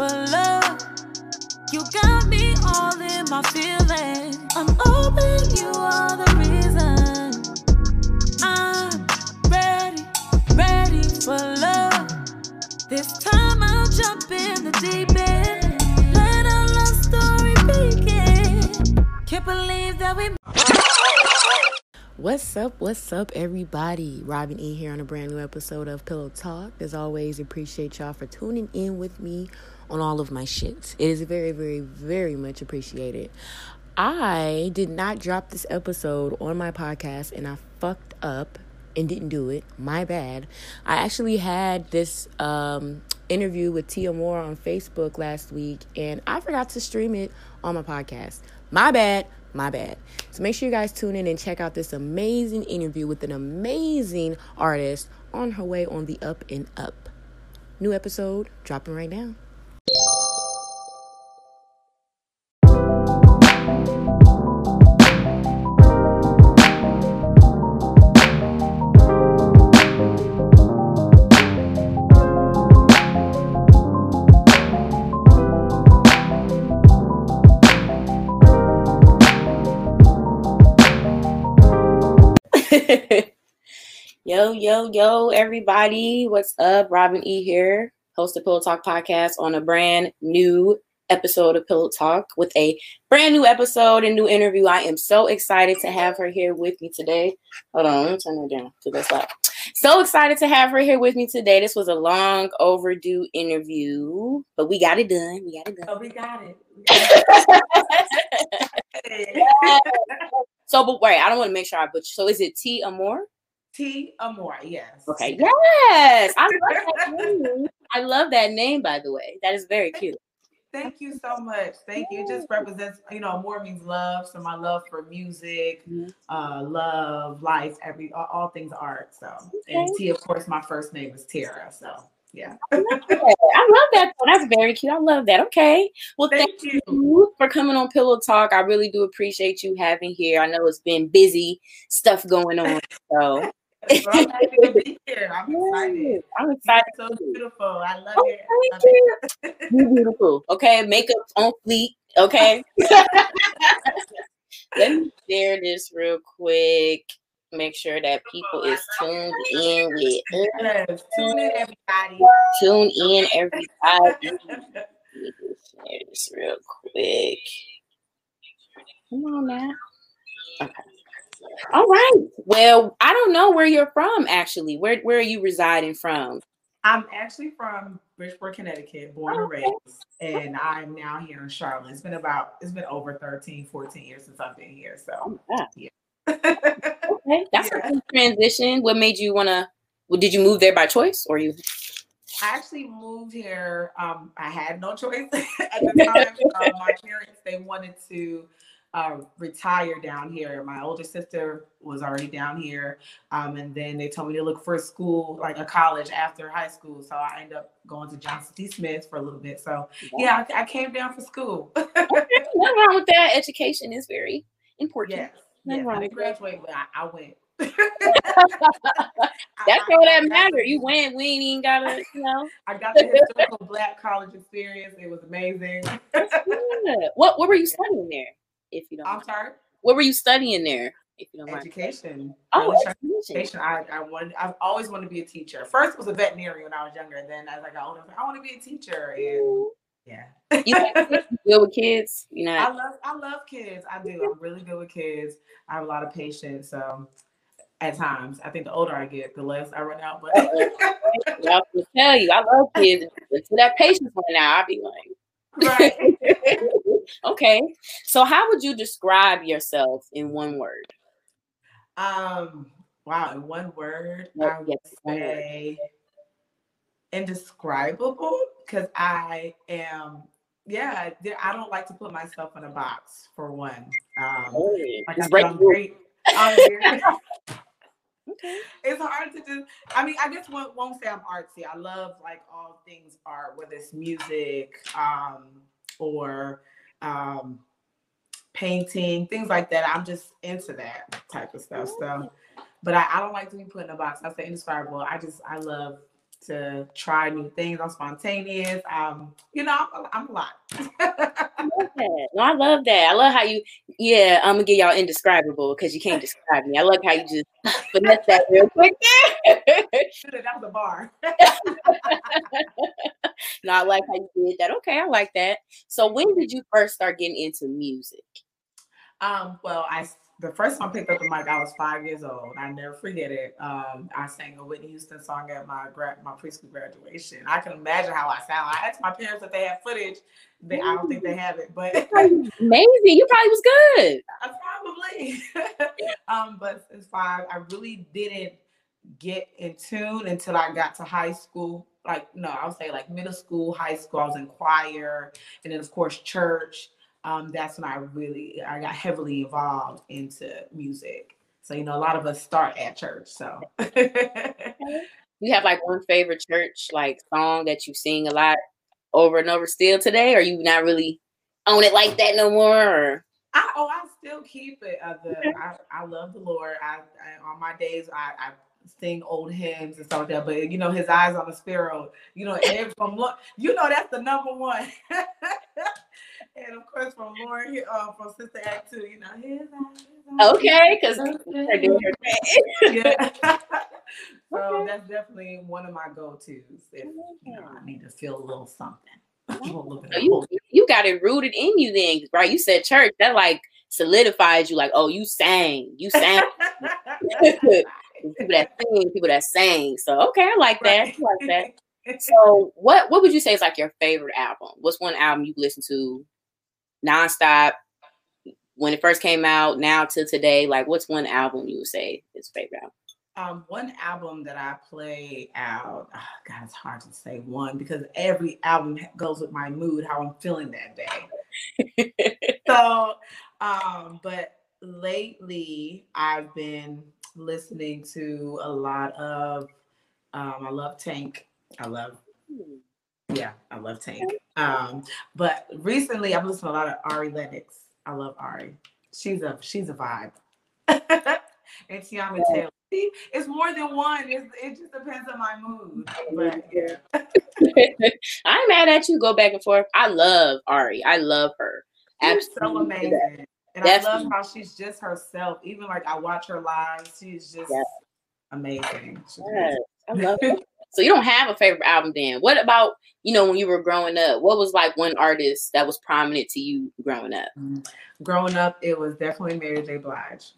for love. You got me all in my feelings. I'm open, you are the reason. I'm ready, ready for love. This time I'll jump in the deep end. Let our love story begin. Can't believe that we. What's up? What's up, everybody? Robin E here on a brand new episode of Pillow Talk. As always, appreciate y'all for tuning in with me on all of my shit. It is very, very, very much appreciated. I did not drop this episode on my podcast and I fucked up and didn't do it. My bad. I actually had this um, interview with T Amore on Facebook last week and I forgot to stream it on my podcast. My bad my bad. So make sure you guys tune in and check out this amazing interview with an amazing artist on her way on the up and up. New episode dropping right now. Yo, yo, everybody. What's up? Robin E here, host of Pillow Talk Podcast on a brand new episode of Pillow Talk with a brand new episode and new interview. I am so excited to have her here with me today. Hold on, let me turn her down to this loud. So excited to have her here with me today. This was a long overdue interview, but we got it done. We got it done. Oh, we got it. so, but wait, I don't want to make sure I butcher. So, is it T Amore? T Amore, yes. Okay. Yes. I love that name. I love that name, by the way. That is very cute. Thank you so much. Thank you. It just represents, you know, more means love. So my love for music, Mhm. uh, love, life, every all, all things art. So and T, of course, my first name is Tara. So yeah. I love that. That's very cute. I love that. Okay. Well, thank, Thank you. you for coming on Pillow Talk. I really do appreciate you having here. I know it's been busy stuff going on. So So I'm happy to be here. I'm excited. I'm excited. You're so beautiful. I love Oh, it. Love you. it. You're beautiful. Okay, makeup on fleek. Okay. Let me share this real quick. Make sure that people is tuned in with. Yes. Tune in, everybody. Tune in, everybody. Let me share this real quick. Come on now. Okay. All right. Well, I don't know where you're from actually. Where where are you residing from? I'm actually from Bridgeport, Connecticut, born and raised, and I'm now here in Charlotte. It's been about it's been over 13, 14 years since I've been here. So Oh. Yeah. Okay. That's Yeah. a good transition. What made you wanna well, did you move there by choice or you I actually moved here. Um, I had no choice at the time. uh, my parents they wanted to uh, retire down here. My older sister was already down here, um, and then they told me to look for a school, like a college after high school. So I ended up going to Johnson C. Smith for a little bit. So yeah, I, I came down for school. Nothing wrong with that. Education is very important. yes, Nothing yes. wrong I didn't graduate, but I, I went. That's all that I- matter. You went, we ain't even gotta, you know. I got the historical black college experience. It was amazing. What what were you studying there? If you don't I'm mind? sorry. What were you studying there? If you don't mind. Education. Oh, education. I, I wanted. I've always wanted to be a teacher. First was a veterinarian when I was younger. And then as I got older, I, was like, I want to be a teacher. And yeah, You like good with kids? You know. I love. I love kids. I do. I'm really good with kids. I have a lot of patience. Um, at times, I think the older I get, the less I run out. But I will tell you, I love kids. Until that patience went out, I'll be like, right. okay. So, how would you describe yourself in one word? Um. Wow. In one word, Yes, I would yes, say indescribable because I am. Yeah, I don't like to put myself in a box for one. Um, like I Just said, break I'm great. I'm very- Okay. it's hard to just. I mean, I guess won't, won't say I'm artsy. I love like all things art, whether it's music um, or um, painting, things like that. I'm just into that type of stuff. So, but I, I don't like to be put in a box. I say indescribable. I just I love to try new things. I'm spontaneous. Um, you know, I'm, I'm a lot. I love that. No, I love that. I love how you, yeah, I'm gonna get y'all indescribable because you can't describe me. I love how you just finesse that real quick. that was a bar. no, I like how you did that. Okay, I like that. So when did you first start getting into music? Um, well, I the first time I picked up the mic, I was five years old. I never forget it. Um, I sang a Whitney Houston song at my grad, my preschool graduation. I can imagine how I sound. I asked my parents if they had footage. They, I don't think they have it, but amazing. You probably was good. Probably. um, but since five, I really didn't get in tune until I got to high school. Like, no, I would say like middle school, high school. I was in choir, and then of course church um, that's when I really I got heavily involved into music. So you know, a lot of us start at church. So you have like one favorite church like song that you sing a lot over and over still today, or you not really own it like that no more? Or I oh I still keep it. Uh, the I, I love the Lord. I, I on my days I, I sing old hymns and stuff like that. But you know, his eyes on the sparrow. You know, and from you know that's the number one. and of course from Lauryn Hill, uh, from Sister Act Two, you know, his eyes. Okay, because they're doing her thing. yeah. so okay. that's definitely one of my go-tos if you know I need to feel a little something. so you, you got it rooted in you then, right? You said church, that like solidifies you like, oh, you sang, you sang. people that sing, people that sang. So okay, I like that. I like that. So what what would you say is like your favorite album? What's one album you listen to nonstop when it first came out, now to today? Like what's one album you would say is favorite album? Um, one album that I play out, oh God, it's hard to say one because every album goes with my mood, how I'm feeling that day. so, um, but lately I've been listening to a lot of um, I love Tank. I love yeah, I love Tank. Um, but recently I've listened to a lot of Ari Lennox. I love Ari. She's a she's a vibe. and Teyana Taylor. See, it's more than one. It's, it just depends on my mood. But yeah. I'm mad at you. Go back and forth. I love Ari. I love her. She's so amazing. And Definitely. I love how she's just herself. Even like I watch her live, she's just yes. amazing. She's yes. I love it. So you don't have a favorite album then. What about, you know, when you were growing up? What was like one artist that was prominent to you growing up? Mm-hmm. Growing up, it was definitely Mary J. Blige.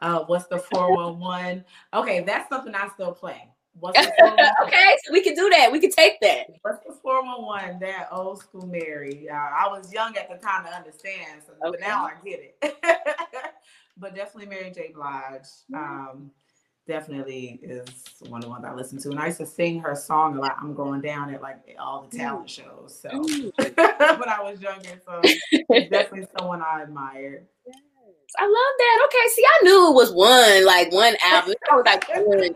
Uh, what's the 411? Okay, that's something I still play. What's okay, so we can do that. We can take that. What's the 411? That old school Mary. Uh, I was young at the time to understand, so, okay. but now I get it. but definitely Mary J. Blige. Um, definitely is one of the ones I listen to. And I used to sing her song a lot. I'm going down at like all the talent shows. So when I was younger. So definitely someone I admired. I love that. Okay, see, I knew it was one, like one album. I was like, oh, one.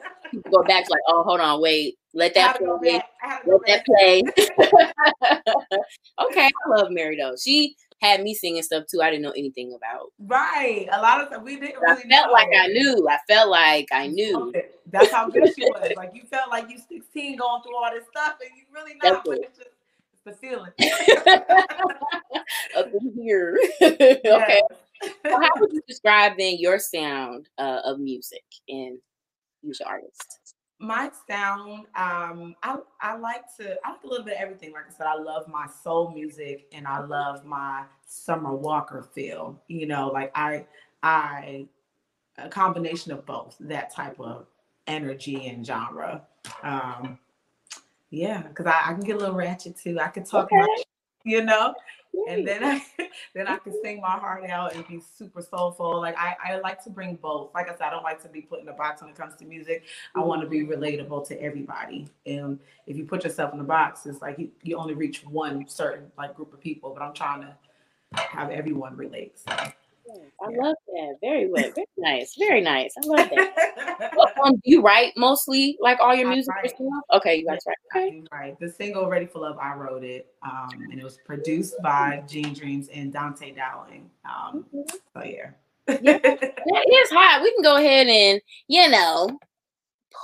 Go back like, oh, hold on, wait, let that play. Let that play. okay, I love Mary though. She had me singing stuff too. I didn't know anything about. Right, a lot of stuff we didn't. Really I felt know. like I knew. I felt like I knew. That's how good she was. Like you felt like you 16 going through all this stuff, and you really not. But it's just the feeling. Up here. okay so how would you describe then your sound uh, of music and music artist? My sound, um, I I like to I like a little bit of everything. Like I said, I love my soul music and I love my Summer Walker feel. You know, like I I a combination of both that type of energy and genre. Um, yeah, because I, I, can get a little ratchet too. I can talk okay. about, you know, and then I then I can sing my heart out and be super soulful. Like I, I like to bring both. Like I said, I don't like to be put in a box when it comes to music. I want to be relatable to everybody. And if you put yourself in a box, it's like you, you only reach one certain like group of people. But I'm trying to have everyone relate. So. I yeah. love that. Very well. Very nice. Very nice. I love that. um, do you write mostly like all your music? Okay, you guys write. Okay. Right. The single "Ready for Love," I wrote it, um, and it was produced by Gene Dreams and Dante Dowling. Um, mm-hmm. So yeah. yeah, it is hot. We can go ahead and you know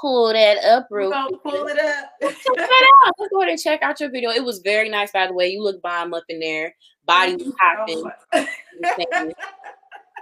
pull that up real quick. pull it up. Check that out. Let's go ahead and check out your video. It was very nice, by the way. You look bomb up in there. Body was popping. Oh,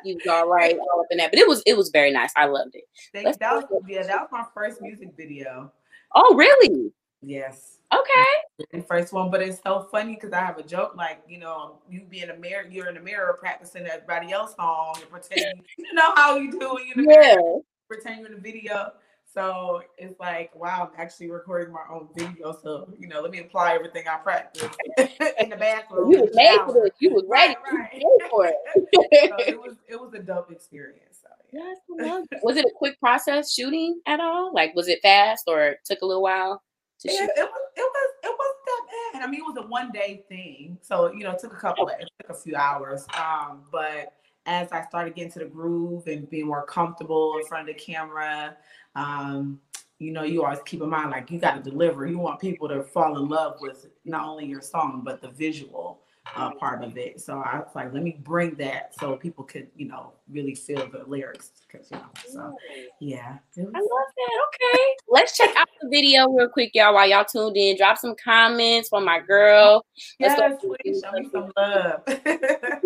you was all right, all up in that. But it was it was very nice. I loved it. Let's That was yeah, that was my first music video. Oh, really? Yes. Okay. The first one, but it's so funny because I have a joke like, you know, you be in a mirror, you're in the mirror practicing everybody else song and pretending, you know how you do when you're in the mirror, Yeah. pretend you're in the video. So it's like, wow, I'm actually recording my own video. So, you know, let me apply everything I practiced in the bathroom. You were made for it. You were ready. Right, right. was made for So it. it was it was a dope experience. So yeah. Yes, it. Was it a quick process shooting at all? Like, was it fast or it took a little while to Yeah, shoot? it was it was it wasn't that bad. I mean, it was a one day thing, so you know, it took a couple of it took a few hours. Um, but as I started getting to the groove and being more comfortable in front of the camera, um, you know, you always keep in mind like you got to deliver. You want people to fall in love with not only your song but the visual uh, part of it. So I was like, let me bring that so people could, you know, really feel the lyrics. Cause you know, so yeah, it I love that. Okay. Let's check out the video real quick, y'all, while y'all tuned in. Drop some comments for my girl. Let's go. Yes, please show me some love.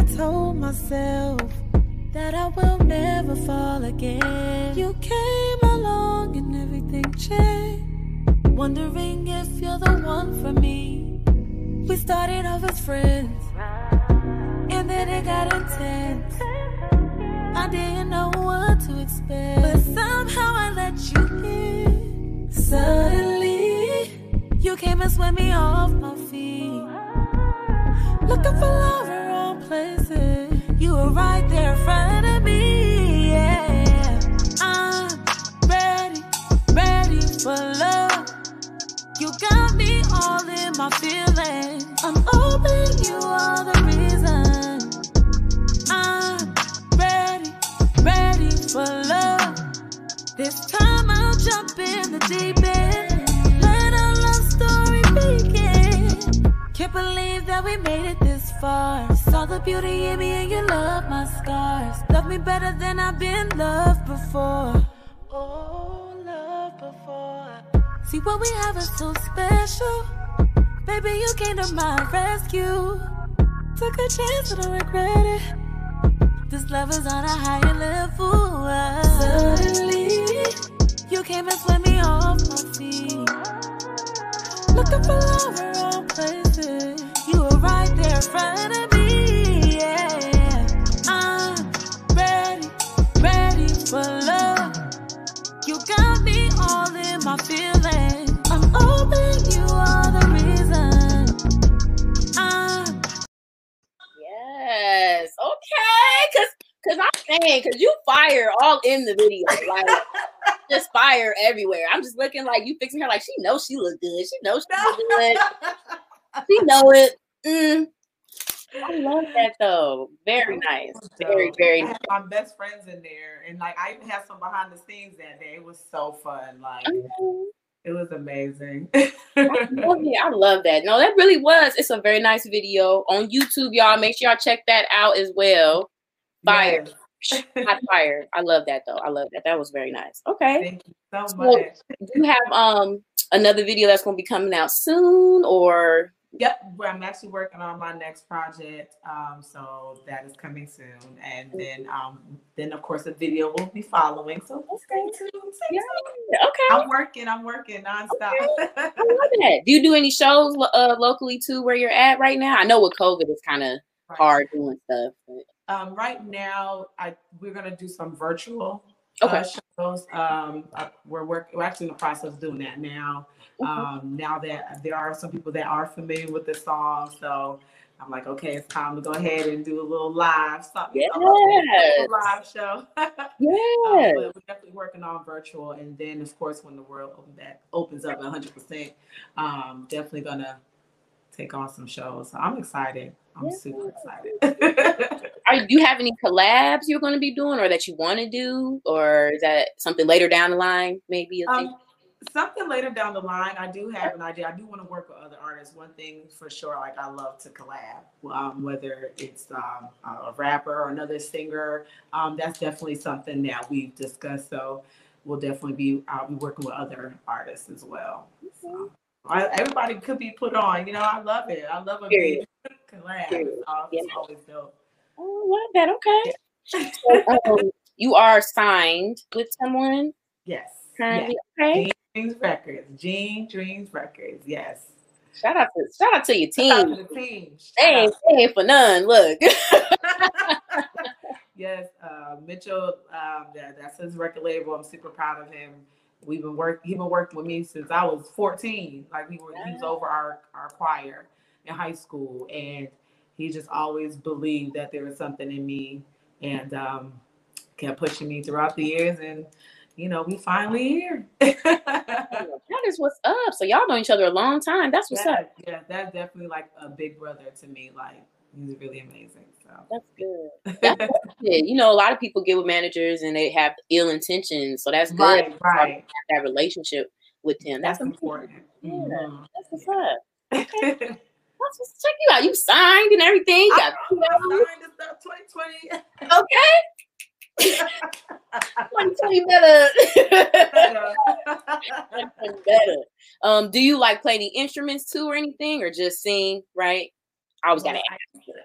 I told myself that I will never fall again. You came along and everything changed. Wondering if you're the one for me. We started off as friends, and then it got intense. I didn't know what to expect, but somehow I let you in. Suddenly, you came and swept me off my feet. Looking for love You were right there in front of me. Yeah. I'm ready, ready for love. You got me all in my feelings. I'm you are the reason. I'm ready, ready for love. This time I'll jump in the deep end. Let our love story begin. Can't believe that we made it this far. The beauty in me and you love my scars. Love me better than I've been loved before. Oh, love before. See what we have is so special. Baby, you came to my rescue. Took a chance, I don't regret it. This love is on a higher level. Suddenly, you came and swept me off my feet. Looking for love wrong places. You were right there in front of me. My feelings. I'm open, you are the reason. I'm Yes. Okay. Cause cause I'm saying, cause you fire all in the video. Like just fire everywhere. I'm just looking like you fixing her like she knows she look good. She knows she look good. She know it. Mm. I love that though. Very nice. Very, very I nice. my best friends in there, and like I even had some behind the scenes that day. It was so fun. Like it was amazing. I love it. I love that. No, that really was. It's a very nice video on YouTube, y'all. Make sure y'all check that out as well. Fire. Yes. Hot fire. I love that though. I love that. That was very nice. Okay. Thank you so So- much. Do you have um another video that's gonna be coming out soon or Yep, where I'm actually working on my next project. Um, so that is coming soon, and then um, then of course the video will be following. So stay tuned. Stay Yeah. tuned. okay? I'm working. I'm working nonstop. I love that. Do you do any shows uh, locally too where you're at right now? I know with COVID it's kind of Right. hard doing stuff. But Um, right now, I we're gonna do some virtual Okay. uh, shows. Um, uh, we're working. We're actually in the process of doing that now. Um, now that there are some people that are familiar with the song, so I'm like, okay, it's time to go ahead and do a little live something. a Yes. live show. yeah. Um, but we're definitely working on virtual, and then of course when the world open back opens up 100, percent um, definitely gonna take on some shows. So I'm excited. I'm Yeah. super excited. Are do you have any collabs you're going to be doing, or that you want to do, or is that something later down the line? Maybe. um, something later down the line, I do have an idea. I do want to work with other artists. One thing for sure, like I love to collab, um, whether it's um, a rapper or another singer. Um, that's definitely something that we've discussed. So we'll definitely be. I'll be working with other artists as well. So, I, everybody could be put on. You know, I love it. I love a big collab. Period. It's al- Yeah. it's always dope. Oh, love that. Okay. So, um, you are signed with someone Yes. currently. yes. Okay. Dreams Records. Gene Dreams Records. Yes. Shout out to shout out to your team. Shout out to the team. They Shout ain't, they ain't for none. Look. yes, uh, Mitchell. Um, that, that's his record label. I'm super proud of him. We've been work. He been working with me since I was 14. Like we were. He was over our our choir in high school, and he just always believed that there was something in me, and um, kept pushing me throughout the years. And you know, we finally here. that is what's up. So y'all know each other a long time. That's what's yeah, up. yeah, that's definitely like a big brother to me. Like he's really amazing. So. That's good. That's good. You know, a lot of people get with managers and they have ill intentions. So that's good. right, right. that relationship with them. That's, That's important. important. Yeah. Mhm. That's what's up. That's what's check you out. You signed and everything. You got I signed this stuff 2020. okay. 2020 better. better. Um, do you like play any instruments too or anything, or just sing? Right. I always gotta I,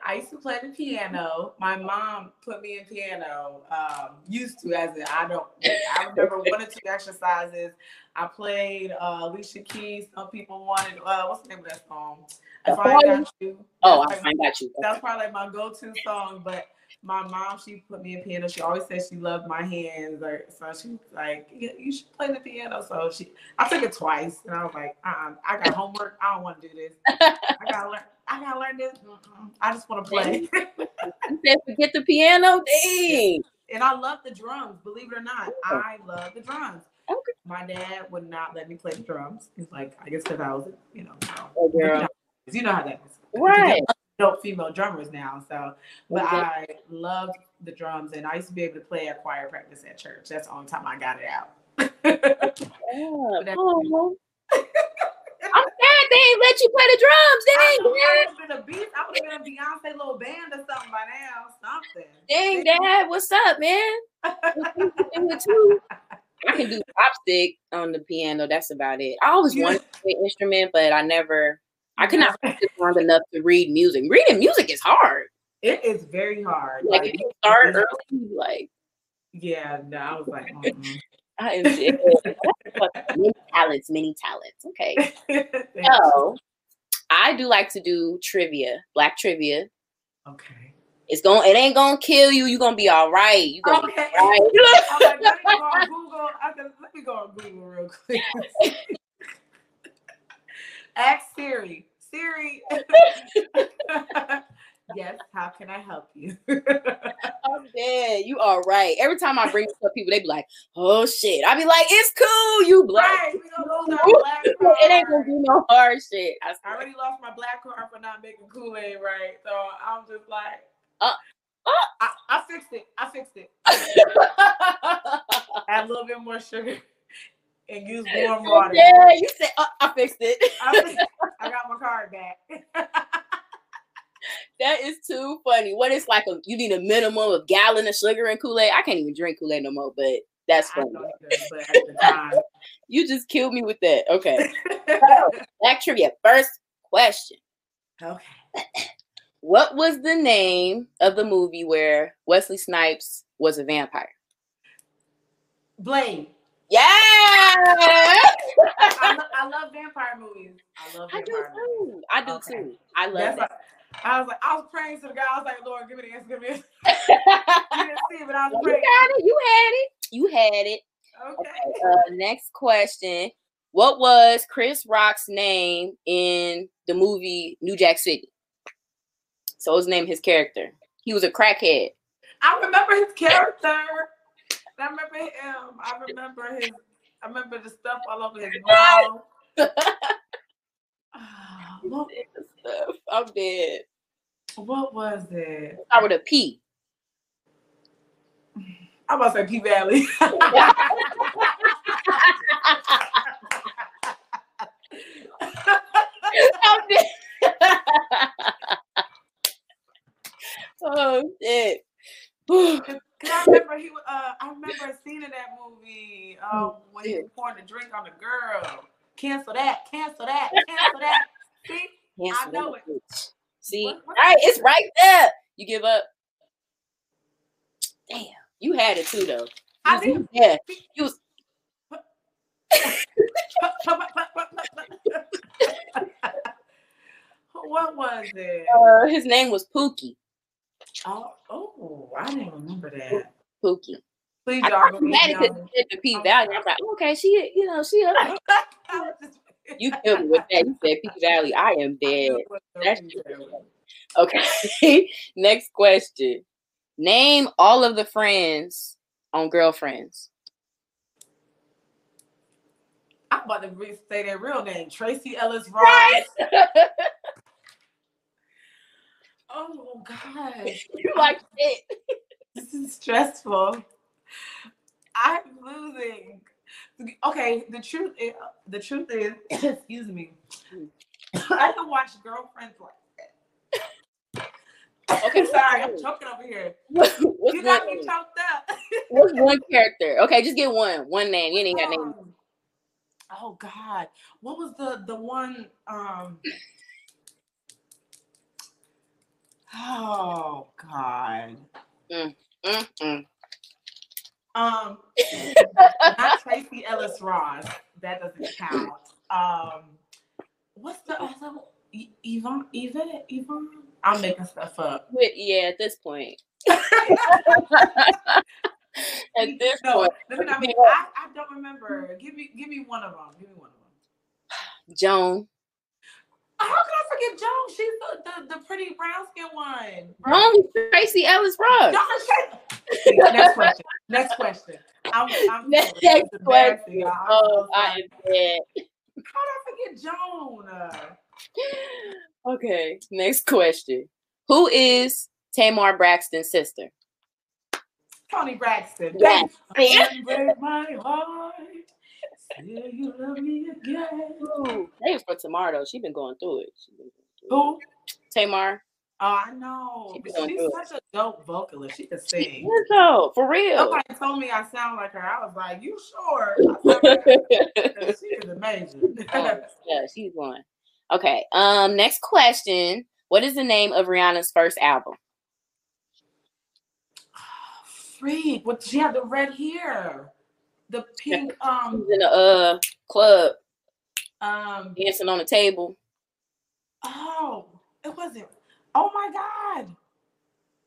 I used to play the piano. My mom put me in piano. Um, used to, as in I don't. I remember one or two exercises. I played uh, Alicia Keys. Some people wanted. Uh, what's the name of that song? I got you. Oh, That's I, I got you. That was probably like my go-to song. But my mom, she put me in piano. She always said she loved my hands. Or, so she like, "Yeah, you should play the piano. So she, I took it twice, and I was like, uh, I got homework. I don't want to do this. I gotta learn. I gotta learn this. Mm-mm. I just want to play. You said forget the piano. Dang. and I love the drums. Believe it or not, I love the drums. Okay. My dad would not let me play the drums. He's like, I guess because I was, you know, Oh, girl. You know how that is. Right. No female drummers now, so but Okay. I loved the drums, and I used to be able to play at choir practice at church. That's the only time I got it out. Yeah. Oh. I'm sad they ain't let you play the drums. I Dang, Dad. would have been a beast. I would have been a Beyonce little band or something by now. Something. Dang, Dad. What's up, man? Do it too. I can do chopstick on the piano. That's about it. I always wanted to play instrument, but I never. I could not focus long enough to read music. Reading music is hard. It is very hard. Like Like, if you start early, like yeah, no, I was like, mm-mm. I am many talents, many talents. Okay. So I do like to do trivia, black trivia. okay. It's going it ain't gonna kill you. You're gonna be all right. You gonna Okay. be all right. I'm like, let me go on Google. I let me go on Google real quick. Ask Siri. Siri. yes, how can I help you? I'm dead. You are right. Every time I bring up, people they be like, "Oh shit!" I be like, "It's cool, you black." right, we gonna lose black card. it ain't gonna do no hard shit. I I already lost my black card for not making Kool-Aid right. So I'm just like, Uh, I, I fixed it. I fixed it. Add a little bit more sugar and use warm water. Yeah, you said uh, I fixed it. I, fixed- I got my card back. that is too funny. What it's like a you need a minimum of gallon of sugar and Kool Aid. I can't even drink Kool Aid no more, but that's funny. know you but at the time. You just killed me with that. Okay, back trivia. First question: okay. What was the name of the movie where Wesley Snipes was a vampire? Blade. Yeah, I, lo- I love vampire movies. I love I do vampire movies. too. I do Okay. too. I love That's that. like, I was like, I was praying to the guy. I was like, Lord, give me the answer. Give me the answer. You didn't see it, but I was you praying. had it. You had it. You had it. Okay. Uh, next question. What was Chris Rock's name in the movie New Jack City? So his name, his character. He was a crackhead. I remember his character. I remember him. I remember his. I remember the stuff all over his mouth. What, stuff. I'm dead. What was it? I Start with a P. I'm about to say P Valley. Oh shit. Cause I remember he, was- uh, I remember seeing in that movie um, when he was pouring a drink on the girl. Cancel that. Cancel that. Cancel that. See, Cancel know that bitch. See, What- what- right, it's right there. You give up. Damn, you had it too though. I You- did. Yeah, you was. what was it? Uh, his name was Pookie. Oh, oh, I didn't remember that. Pookie. Please, I y'all you had it easy because said the P Valley. I'm like, okay, she, you know, she. me. You killed me with that. You said P Valley. I am dead. That's Okay. Next question. Name all of the friends on Girlfriends. I'm about to say their real name, Tracee Ellis Ross. Right. Oh gosh, you like shit. this is stressful. I'm losing. Okay, the truth is, the truth is, excuse me. I don't watch girlfriends like that. Okay. sorry, I'm choking over here. What's You got me choked up. what's one character? Okay, just get one. One name. You ain't got name. Um, Oh God, what was the the one? Um. Oh God. Mm-mm. Um. not Tracee Ellis Ross. That doesn't count. Um. What's the other? one? Yvonne? Yvette? Yvonne? I'm making stuff up. Wait, Yeah, at this point. at this no, point, no, no, I mean, I, I don't remember. Give me, give me one of them. Give me one of them. Joan. How can I forget Joan? She's the, the, the pretty brown skin one. Joan Tracee Ellis Ross. Next question. Next question. I'm, I'm Next this is embarrassing, question. Oh, I am dead. How did I forget Joan? Okay, next question. Who is Tamar Braxton's sister? Toni Braxton. Yes. Don't break my heart. Say you love me again. Ooh, for Tamar though. She been going through it. She been going through it. Who? Tamar. Oh, I know. She She's such a dope vocalist. She can She sing. is though, for real. Somebody told me I sound like her. I was like, "You sure?" Like she is amazing. Oh, yeah, she's one. Okay. Um. Next question. What is the name of Rihanna's first album? Freak! What? She had the red hair, the pink. Um. in a uh club Um. dancing on the table. Oh, it wasn't. Oh my God!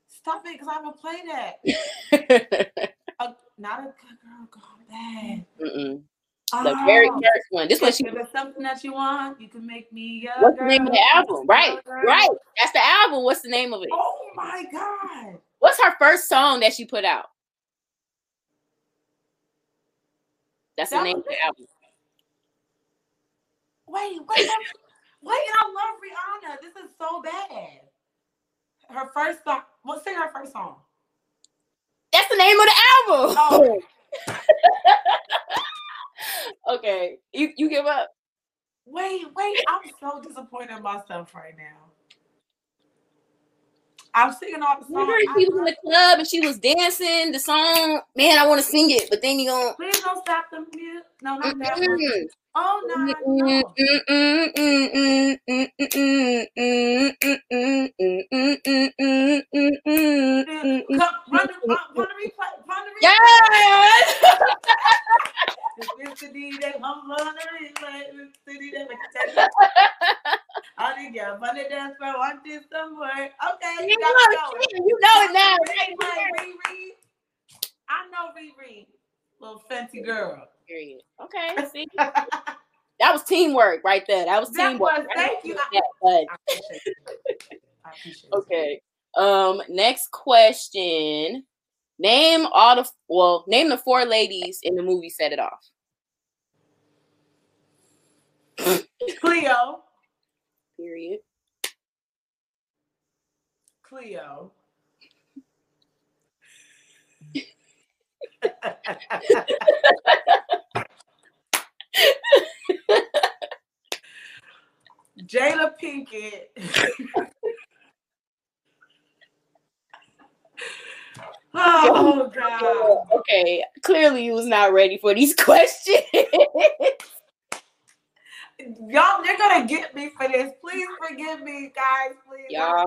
Stop it, because I will play that. Uh, not a good girl gone bad. Mm-mm. The very Oh. first one. This one she If it's something that you want, you can make me What's the name of the album? Right, right. That's the album. What's the name of it? Oh my God! What's her first song that she put out? That's the name was of the album. Wait, wait, wait! I love Rihanna. This is so bad. Her first song. Well, sing her first song. That's the name of the album. Oh. okay, you you give up. Wait, wait! I'm so disappointed in myself right now. I was singing all the songs. Remember, she was in the club and she was dancing the song. Man, I want to sing it, but then you don't. Please don't stop the music. No, not that mm-hmm. one. Oh no. Yes. It's the D-Day. I'm running. It's the D-Day. I didn't get a money dance for one this somewhere. Okay, You know you know it now. Riri. I know Riri. Little fancy girl. Period. Okay, see, that was teamwork right there. That was That teamwork. was- thank you. that, but I appreciate it. I appreciate it. Okay. Um. Next question. Name all the well. Name the four ladies in the movie. Set it off. Cleo. Period. Cleo. Jada Pinkett. Oh, oh God. Okay, clearly you was not ready for these questions. Y'all, they're gonna get me for this. Please forgive me, guys. Please. Y'all,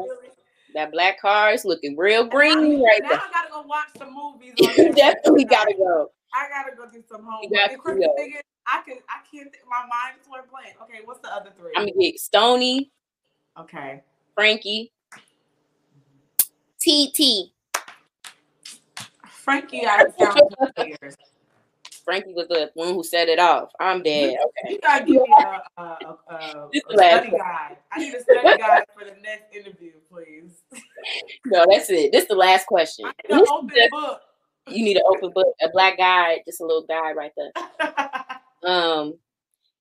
that black car is looking real green right now there. I gotta go watch some movies. You definitely gotta go. I gotta go do some homework. got And to Chris, go. is, I can I can't think, my mind is blank. Okay, what's the other 3 I'm gonna get Stony, okay. Frankie, TT. Frankie, I found players. Frankie was the one who set it off. I'm dead. Okay. You gotta give me a, a, a, a, a study guide. I need a study guide for the next interview, please. No, that's it. This is the last question. I need an open just- book. you need an open book, a black guide, just a little guide right there. Um,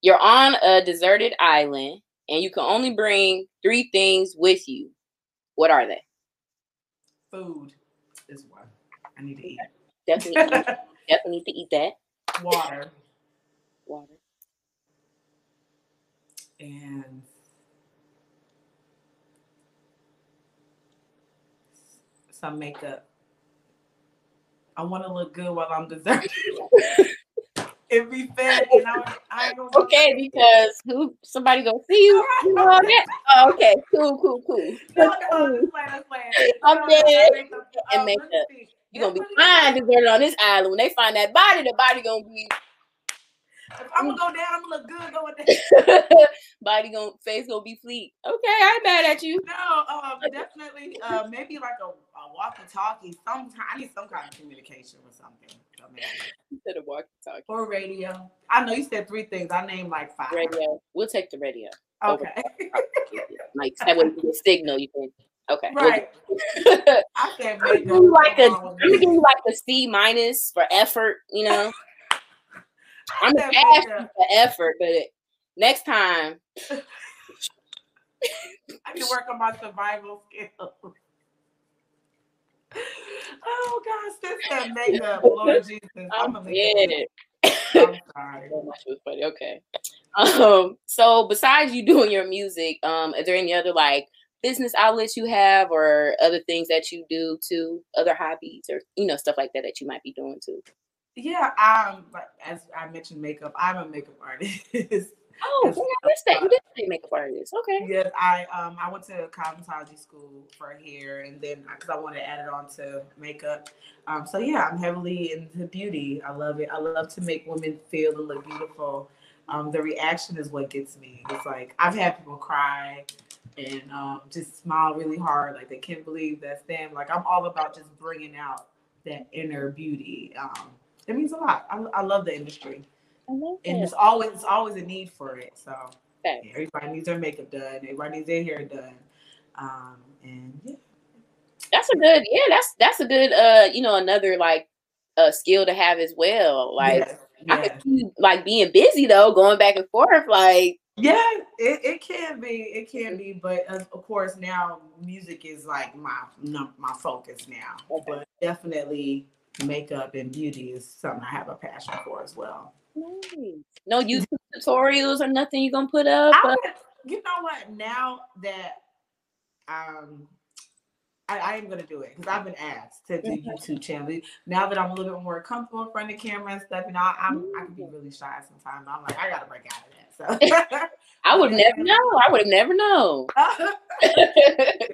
you're on a deserted island and you can only bring three things with you. What are they? Food is one. I need to eat. Definitely, definitely need to eat that. Water Water. and some makeup. I want to look good while I'm deserted. and be fed, and I, I Okay, because who somebody gonna see you? you know that? Oh, okay, cool, cool, cool. No, no, let's play, let's play. I'm No, no, dead. And Oh, makeup. You're gonna be fine deserted on this island. When they find that body, the body gonna be If I'm gonna go down, I'm gonna look good going down. body gonna face gonna be fleet. Okay, I ain't mad at you. No, um, definitely, uh, maybe like a, a walkie-talkie. Some I need some kind of communication or something. Instead of walkie talkie. Or radio. I know you said three things. I named like five. Radio. We'll take the radio. Okay. Like that way you can signal. You can. Okay. right. I said I'm makeup. gonna give you like a. I'm gonna give you like a C minus for effort. You know. I'm I gonna said you for effort, but next time, I can work on my survival skills. Oh gosh, this that makeup, Lord Jesus. I'm make it. dead. I'm sorry. Was funny. Okay. Um. So besides you doing your music, um, are there any other like business outlets you have, or other things that you do too, other hobbies, or you know stuff like that that you might be doing too? Yeah, um, as I mentioned, makeup. I'm a makeup artist. Oh, yeah, I missed that. You did say makeup artist. Okay. yes, I um I went to cosmetology school for hair, and then because I wanted to add it on to makeup. Um, so yeah, I'm heavily into beauty. I love it. I love to make women feel and look beautiful. Um, the reaction is what gets me. It's like I've had people cry and um, just smile really hard, like they can't believe that's them. Like I'm all about just bringing out that inner beauty. Um, it means a lot. I, I love the industry. And it's always it's always a need for it. So Okay. yeah, everybody needs their makeup done. Everybody needs their hair done. Um, and yeah, That's a good. Yeah, that's that's a good. Uh, you know, another like uh skill to have as well. Like yes, I yes. could you, like being busy though, going back and forth. Like yeah, it, it can be, it can be, but of of course now music is like my my focus now. Okay. But definitely makeup and beauty is something I have a passion for as well. no YouTube tutorials or nothing you're gonna put up. I uh, you know what? Now that um, I, I am gonna do it because I've been asked to do YouTube channel. Now that I'm a little bit more comfortable in front of the camera and stuff, you know, I, I'm I can be really shy sometimes. I'm like, I gotta break out of that. So, I would never know. I would have never known.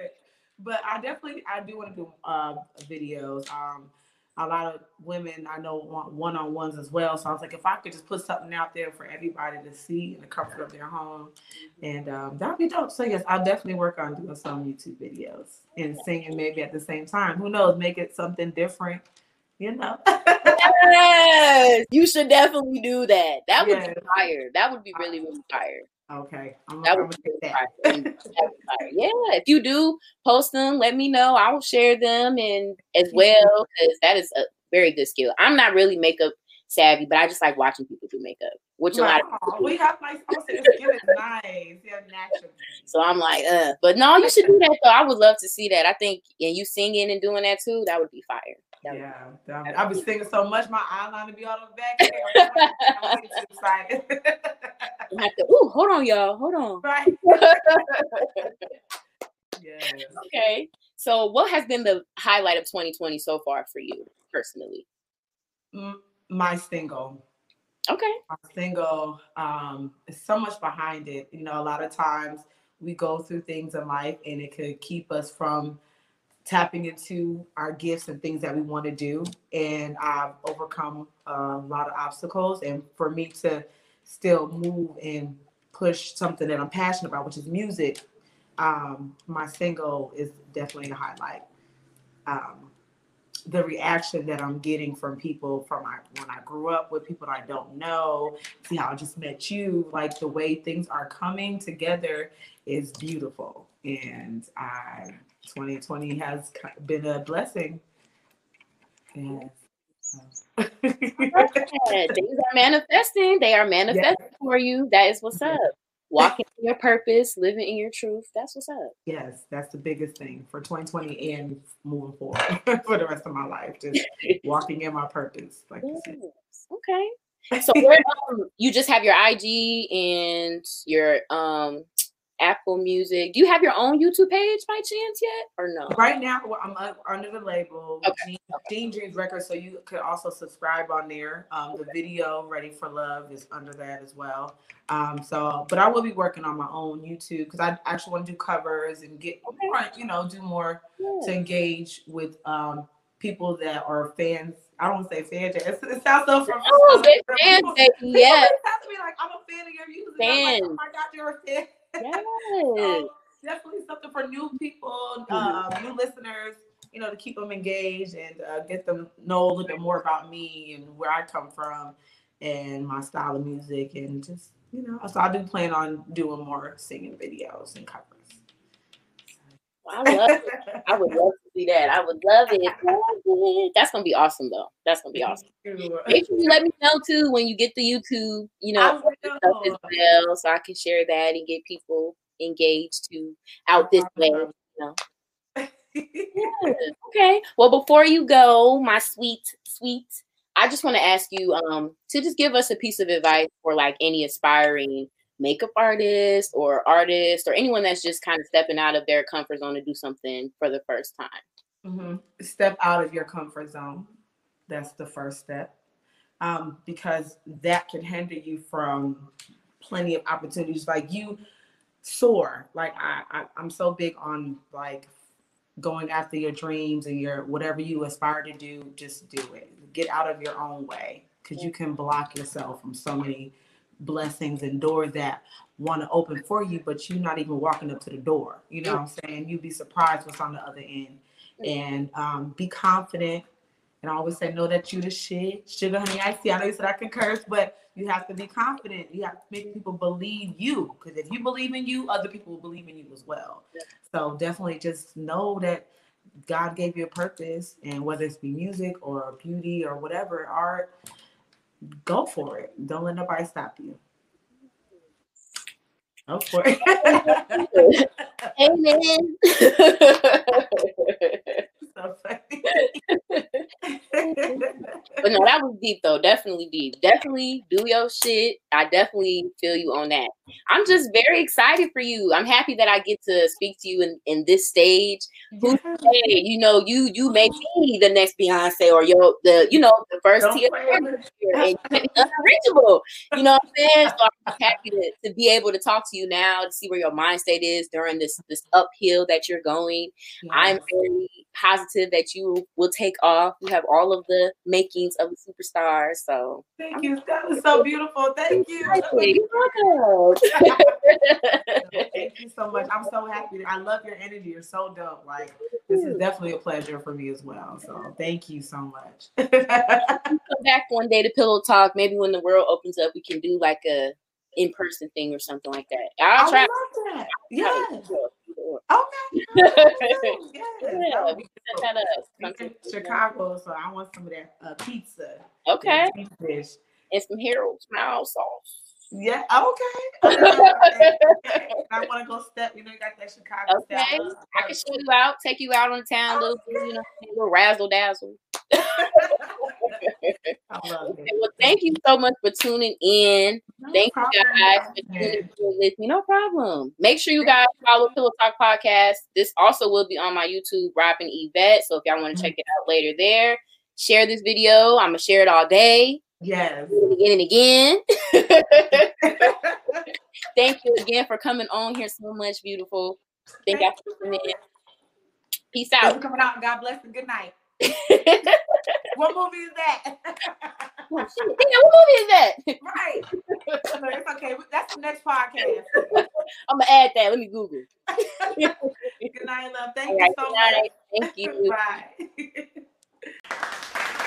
but I definitely I do want to do uh, videos. Um, a lot of women I know want one on ones as well. So I was like, if I could just put something out there for everybody to see in the comfort of their home, and um, that'd be dope. So yes, I'll definitely work on doing some YouTube videos and singing maybe at the same time. Who knows? Make it something different. You know. yes, you should definitely do that. That would Yes. be fire. That would be really, really fire. Okay. I'm, That would gonna take that. fire. That would be fire. Yeah, if you do post them, let me know. I will share them and as well because that is a very good skill. I'm not really makeup savvy, but I just like watching people do makeup. which a lot of "Aw, we have houses. Give it nice. Yeah, natural. So I'm like, uh, but no, you should do that though. I would love to see that. I think, and you singing and doing that too, that would be fire. Yeah. I've been singing so much, my eyeliner be all the back. I'm too excited. I have to, ooh, hold on, y'all, hold on. right? Yes. Okay. So, what has been the highlight of 2020 so far for you personally? My single. Okay. my single um is so much behind it you know a lot of times we go through things in life and it could keep us from tapping into our gifts and things that we want to do. And i've overcome a lot of obstacles. And for me to still move and push something that i'm passionate about which is music um my single is definitely a highlight. Um the reaction that I'm getting from people from my, when I grew up with people that I don't know, see how I just met you, like the way things are coming together is beautiful. And I 2020 has been a blessing. Yes. Yeah, things are manifesting. They are manifesting for you. That is what's up. Walking in your purpose, living in your truth. That's what's up. yes, that's the biggest thing for 2020 and moving forward for the rest of my life. Just walking in my purpose, like. Yes. Okay. So where, um, you just have your IG and your um Apple Music. Do you have your own YouTube page by chance yet, or no? Right now, well, I'm under the label Okay, Gene, Gene Dreams Records, so you could also subscribe on there. Um, the video "Ready for Love" is under that as well. Um, so, but I will be working on my own YouTube because I actually want to do covers and get more, you know, do more to engage with um people that are fans. I don't want to say fans. It, it sounds so from Oh, they fans, people, baby, people yeah. to be like, I'm a fan of your music. I'm like, oh my God, you're a fan. Yes. So definitely something for new people, uh, new listeners, you know, to keep them engaged and uh, get them know a little bit more about me and where I come from and my style of music and just you know. So I do plan on doing more singing videos and covers. I love it. I would love to see that. I would love it. Love it. That's gonna be awesome though. That's gonna be awesome. Make sure you let me know too when you get the YouTube, you know, I stuff as well, so I can share that and get people engaged to out this way. You know. Okay. Well, before you go, my sweet, sweet, I just want to ask you um to just give us a piece of advice for like any aspiring makeup artist or artist or anyone that's just kind of stepping out of their comfort zone to do something for the first time. Mhm. Step out of your comfort zone. That's the first step. Um, because that can hinder you from plenty of opportunities. Like you soar. Like I, I I'm so big on like going after your dreams and your whatever you aspire to do, just do it. Get out of your own way because you can block yourself from so many blessings and doors that want to open for you, but you're not even walking up to the door. You know what I'm saying? You'd be surprised what's on the other end. And um, be confident. And I always say, know that you the shit. Sugar, honey, I see. I know you said I can curse, but you have to be confident. You have to make people believe you. Because if you believe in you, other people will believe in you as well. Yeah. So definitely just know that God gave you a purpose. And whether it's be music or beauty or whatever, art, go for it. Don't let nobody stop you. Go for it. Amen. so funny. But no, that was deep though. Definitely deep. Definitely do your shit. I definitely feel you on that. I'm just very excited for you. I'm happy that I get to speak to you in, in this stage. Yeah. Hey, you know, you you may be the next Beyonce or your the you know the first tier play with it. and you're unreachable. You know what I'm saying? So I'm happy to, to be able to talk to you now to see where your mind state is during this this uphill that you're going. I'm very positive that you will take off. You have all of the makings of a superstar. So Thank you. That was so beautiful. Thank you. you're. Thank you so much. I'm so happy. I love your energy. You're so dope. Like this is definitely a pleasure for me as well. So thank you so much. Come back one day to pillow talk. Maybe when the world opens up, we can do like a in person thing or something like that. I I'll would try. love that. Yes. Yeah. Okay. Yes. Yeah, we set that up. We in Chicago, so I want some of that uh, pizza. Okay. and some Harold's mild sauce. Yeah, okay. okay. I want to go step. You know, you got that Chicago Okay, style. I can show you out, take you out on the town, little, you know, little razzle dazzle. Okay, well, thank you so much for tuning in. No Thank problem. you guys for tuning in with me. No problem. Make sure you guys follow Pillow Talk Podcast. This also will be on my YouTube, Robin Yvette. So if y'all want to check it out later there, share this video. I'm gonna share it all day, Yes. again and again. Thank you again for coming on here so much, beautiful. Thank y'all for tuning in. Peace Thanks out. for coming out. God bless and good night. What movie is that? Oh. Damn, what movie is that? right. No, it's okay. That's the next podcast. I'm gonna add that. Let me Google. Good night, love. Thank All you right, so much. Thank you. Bye.